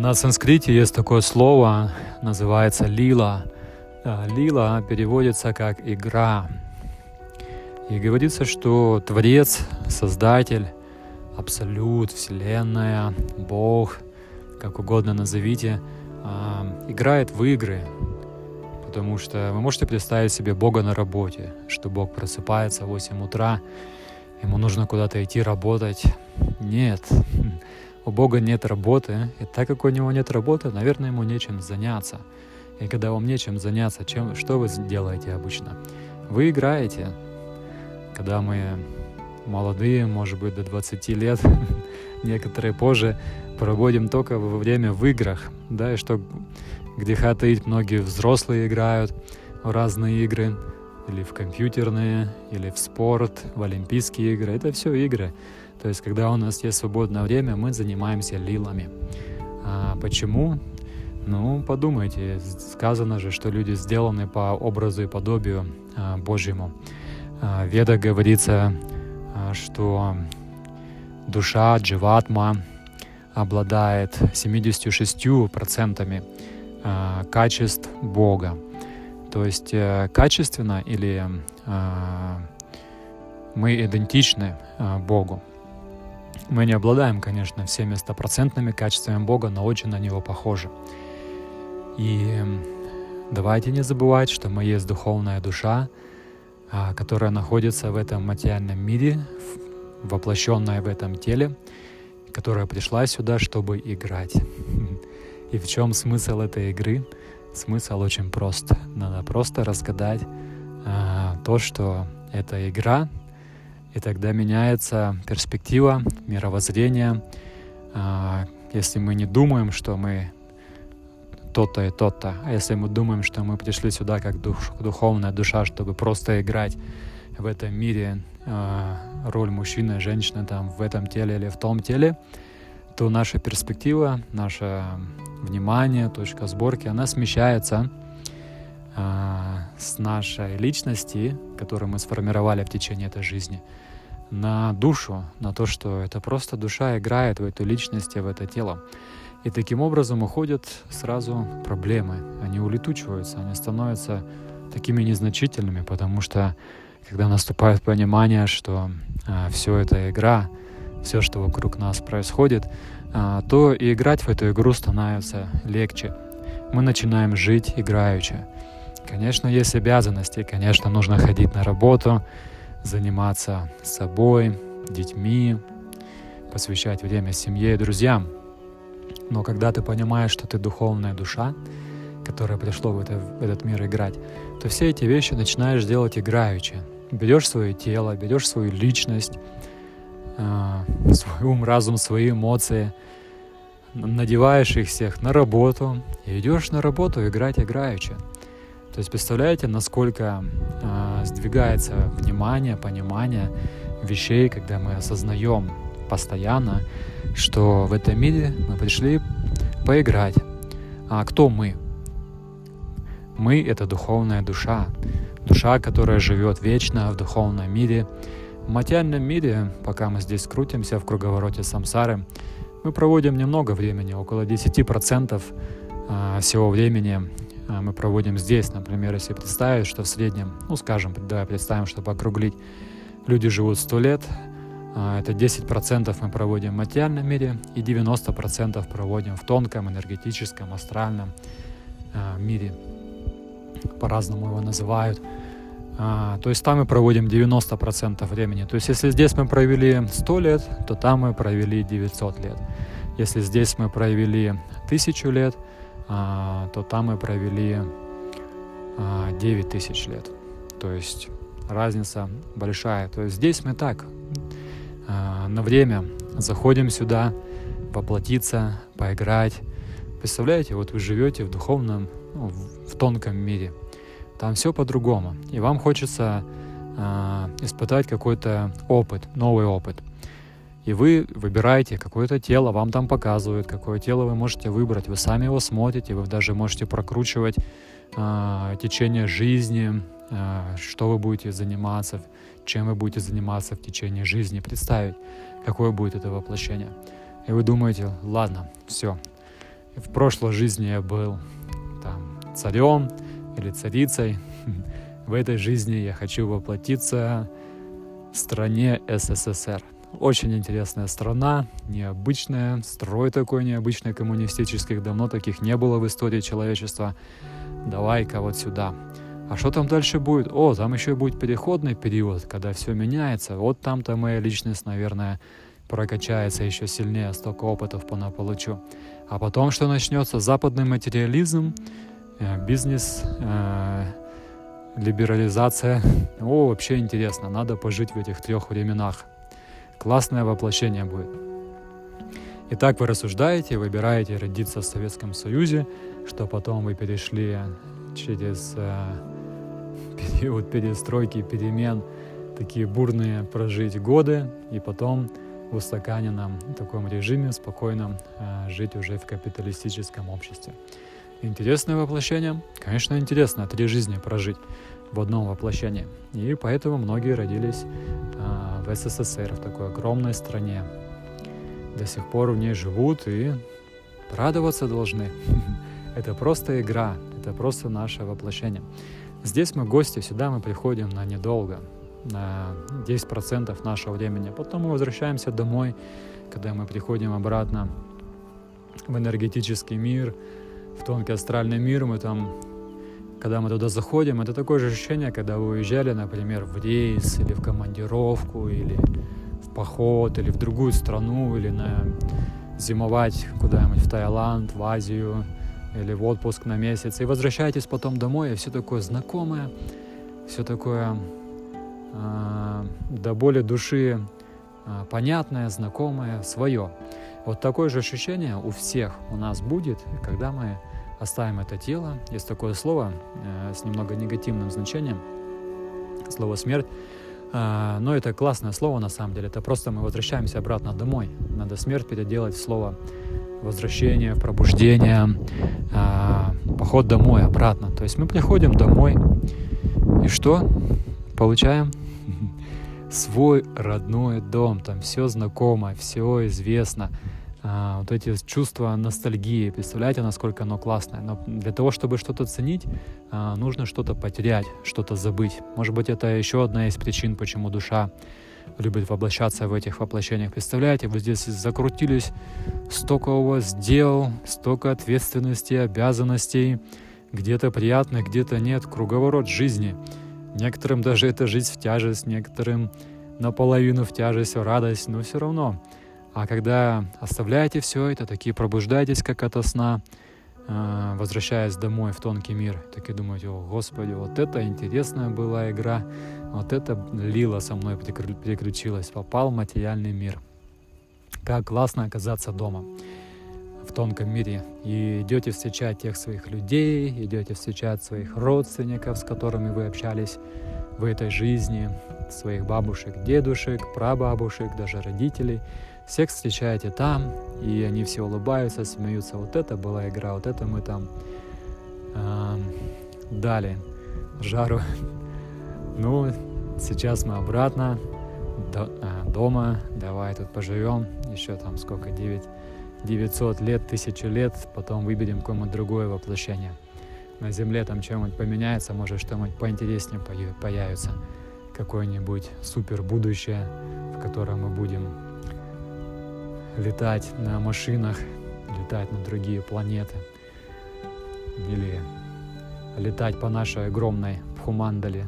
На санскрите есть такое слово, называется лила. Лила переводится как игра. И говорится, что Творец, Создатель, Абсолют, Вселенная, Бог, как угодно назовите, а, играет в игры. Потому что вы можете представить себе Бога на работе, что Бог просыпается в 8 утра, ему нужно куда-то идти работать. Нет, у Бога нет работы, и так как у него нет работы, наверное, ему нечем заняться. И когда вам нечем заняться, чем, что вы делаете обычно? Вы играете. Когда мы молодые, может быть, до 20 лет, некоторые позже, проводим только во время в играх, да, и что греха таить, многие взрослые играют в разные игры, или в компьютерные, или в спорт, в олимпийские игры. Это все игры. То есть, когда у нас есть свободное время, мы занимаемся лилами. А почему? Ну, подумайте, сказано же, что люди сделаны по образу и подобию а, Божьему. А, в говорится, а, что душа дживатма обладает 76% а, качеств Бога. То есть э, качественно или а, мы идентичны а, Богу. Мы не обладаем, конечно, всеми стопроцентными качествами Бога, но очень на Него похожи. И давайте не забывать, что мы есть духовная душа, а, которая находится в этом материальном мире, воплощенная в этом теле, которая пришла сюда, чтобы играть. И в чем смысл этой игры? Смысл очень прост. Надо просто разгадать а, то, что это игра, и тогда меняется перспектива, мировоззрение. А, если мы не думаем, что мы то-то и то-то, а если мы думаем, что мы пришли сюда как дух, духовная душа, чтобы просто играть в этом мире э, роль мужчины, женщины там в этом теле или в том теле, то наша перспектива, наше внимание, точка сборки, она смещается а, с нашей личности, которую мы сформировали в течение этой жизни, на душу, на то, что это просто душа играет в эту личность, в это тело. И таким образом уходят сразу проблемы. Они улетучиваются, они становятся такими незначительными, потому что когда наступает понимание, что а, все это игра, все, что вокруг нас происходит, а, то и играть в эту игру становится легче. Мы начинаем жить играючи. Конечно, есть обязанности, конечно, нужно ходить на работу, заниматься собой, детьми, посвящать время семье и друзьям. Но когда ты понимаешь, что ты духовная душа, которая пришла в, это, в этот мир играть, то все эти вещи начинаешь делать играючи. Берешь свое тело, берешь свою личность, э, свой ум, разум, свои эмоции, надеваешь их всех на работу и идешь на работу играть играючи. То есть представляете, насколько э, сдвигается внимание, понимание вещей, когда мы осознаем постоянно, что в этом мире мы пришли поиграть. А кто мы? Мы — это духовная душа, душа, которая живет вечно в духовном мире. В материальном мире, пока мы здесь крутимся в круговороте самсары, мы проводим немного времени, около 10% а, всего времени мы проводим здесь. Например, если представить, что в среднем, ну скажем, давай представим, чтобы округлить, люди живут 100 лет, а, это 10% мы проводим в материальном мире и 90% проводим в тонком, энергетическом, астральном мире. По-разному его называют. То есть там мы проводим 90% времени. То есть если здесь мы провели 100 лет, то там мы провели 900 лет. Если здесь мы провели 1000 лет, а, то там мы провели 9 а, тысяч лет. То есть разница большая. То есть здесь мы так, а, на время заходим сюда, воплотиться, поиграть. Представляете, вот вы живете в духовном, ну, в тонком мире. Там все по-другому. И вам хочется испытать какой-то опыт, новый опыт и вы выбираете какое-то тело, вам там показывают, какое тело вы можете выбрать, вы сами его смотрите, вы даже можете прокручивать э, течение жизни, э, что вы будете заниматься, чем вы будете заниматься в течение жизни, представить, какое будет это воплощение. И вы думаете, ладно, все, в прошлой жизни я был там царем или царицей. В этой жизни я хочу воплотиться в стране СССР. Очень интересная страна, необычная, строй такой необычный коммунистических, давно таких не было в истории человечества. Давай-ка вот сюда. А что там дальше будет? О, там еще будет переходный период, когда все меняется. Вот там-то моя личность, наверное, прокачается еще сильнее, столько опытов по получу. А потом что начнется? Западный материализм, э, бизнес, э, либерализация. О, вообще интересно, надо пожить в этих трех временах. Классное воплощение будет. Итак, вы рассуждаете, выбираете родиться в Советском Союзе, что потом вы перешли через э, период перестройки, перемен, такие бурные прожить годы, и потом в устаканенном таком режиме спокойно э, жить уже в капиталистическом обществе. Интересное воплощение? Конечно, интересно. Три жизни прожить в одном воплощении. И поэтому многие родились СССР, в такой огромной стране. До сих пор в ней живут и радоваться должны. Это просто игра, это просто наше воплощение. Здесь мы гости, сюда мы приходим на недолго, на 10% нашего времени. Потом мы возвращаемся домой, когда мы приходим обратно в энергетический мир, в тонкий астральный мир, мы там, когда мы туда заходим, это такое же ощущение, когда вы уезжали, например, в рейс или в командировку, или в поход, или в другую страну, или на зимовать куда-нибудь в Таиланд, в Азию, или в отпуск на месяц, и возвращаетесь потом домой, и все такое знакомое, все такое э, до боли души э, понятное, знакомое, свое. Вот такое же ощущение у всех у нас будет, когда мы оставим это тело. Есть такое слово э, с немного негативным значением, слово «смерть». Э, но это классное слово на самом деле. Это просто мы возвращаемся обратно домой. Надо смерть переделать в слово возвращение, пробуждение, э, поход домой, обратно. То есть мы приходим домой, и что? Получаем свой родной дом, там все знакомо, все известно, а, вот эти чувства ностальгии, представляете, насколько оно классное. Но для того, чтобы что-то ценить, а, нужно что-то потерять, что-то забыть. Может быть, это еще одна из причин, почему душа любит воплощаться в этих воплощениях. Представляете, вы здесь закрутились, столько у вас дел, столько ответственностей, обязанностей, где-то приятно, где-то нет, круговорот жизни. Некоторым даже это жизнь в тяжесть, некоторым наполовину в тяжесть, в радость, но все равно – а когда оставляете все это, такие пробуждаетесь как ото сна, э, возвращаясь домой в тонкий мир, такие думаете, о, Господи, вот это интересная была игра, вот это лила со мной переключилась, попал в материальный мир. Как классно оказаться дома в тонком мире. И идете встречать тех своих людей, идете встречать своих родственников, с которыми вы общались в этой жизни, своих бабушек, дедушек, прабабушек, даже родителей – всех встречаете там, и они все улыбаются, смеются. Вот это была игра, вот это мы там э, дали жару. Ну, сейчас мы обратно до, э, дома, давай тут поживем, еще там сколько, 9, 900 лет, тысячу лет, потом выберем какое-нибудь другое воплощение. На Земле там что-нибудь поменяется, может что-нибудь поинтереснее появится, какое-нибудь супер будущее, в котором мы будем летать на машинах, летать на другие планеты или летать по нашей огромной Пхумандале,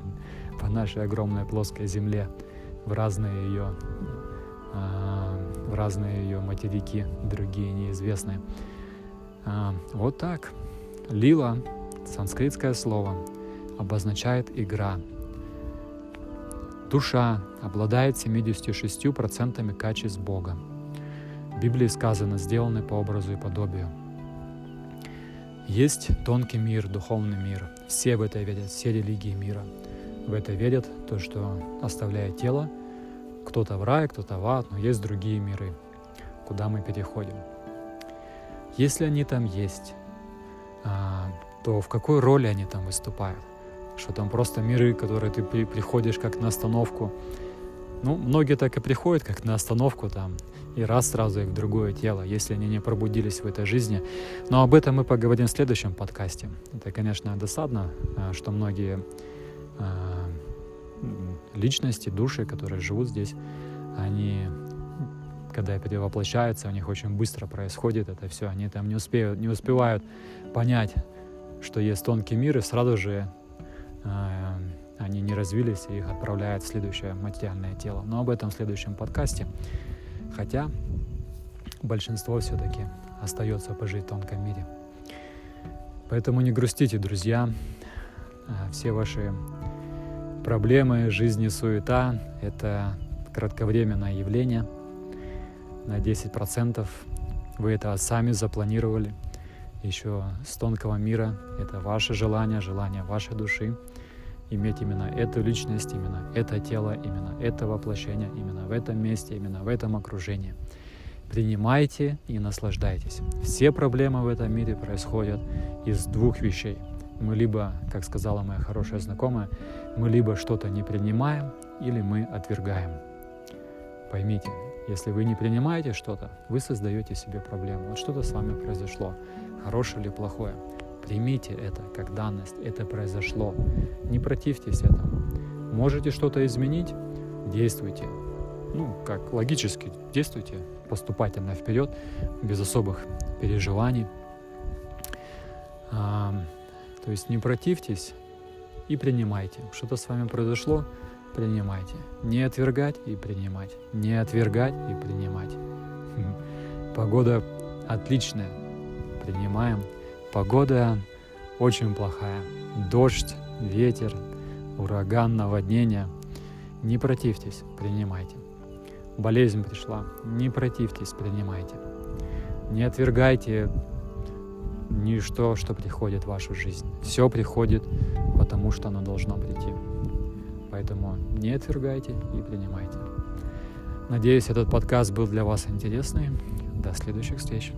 по нашей огромной плоской земле в разные ее а, в разные ее материки, другие неизвестные. А, вот так. Лила, санскритское слово, обозначает игра. Душа обладает 76% качеств Бога. В Библии сказано, сделаны по образу и подобию. Есть тонкий мир, духовный мир. Все в это верят, все религии мира. В это верят, то, что оставляя тело, кто-то в рай, кто-то в ад, но есть другие миры, куда мы переходим. Если они там есть, а, то в какой роли они там выступают? Что там просто миры, которые ты приходишь как на остановку, Ну, многие так и приходят, как на остановку там, и раз сразу их в другое тело, если они не пробудились в этой жизни. Но об этом мы поговорим в следующем подкасте. Это, конечно, досадно, а, что многие а, личности, души, которые живут здесь, они, когда перевоплощаются, у них очень быстро происходит это все, они там не успеют, не успевают понять, что есть тонкий мир, и сразу же э, они не развились и их отправляют в следующее материальное тело. Но об этом в следующем подкасте. Хотя большинство все-таки остается пожить в тонком мире. Поэтому не грустите, друзья. А, все ваши проблемы, жизни, суета — это кратковременное явление. На 10% вы это сами запланировали. Еще с тонкого мира это ваше желание, желание вашей души иметь именно эту личность, именно это тело, именно это воплощение, именно в этом месте, именно в этом окружении. Принимайте и наслаждайтесь. Все проблемы в этом мире происходят из двух вещей. Мы либо, как сказала моя хорошая знакомая, мы либо что-то не принимаем, или мы отвергаем. Поймите, если вы не принимаете что-то, вы создаете себе проблему. Вот что-то с вами произошло, хорошее или плохое. Примите это как данность, это произошло. Не противьтесь этому. Можете что-то изменить? Действуйте. Ну, как логически действуйте, поступательно вперед, без особых переживаний. А, то есть не противьтесь и принимайте. Что-то с вами произошло, принимайте. Не отвергать и принимать. Не отвергать и принимать. Погода отличная. Принимаем Погода очень плохая. Дождь, ветер, ураган, наводнение. Не противьтесь, принимайте. Болезнь пришла. Не противьтесь, принимайте. Не отвергайте ничто, что приходит в вашу жизнь. Все приходит, потому что оно должно прийти. Поэтому не отвергайте и принимайте. Надеюсь, этот подкаст был для вас интересный. До следующих встреч.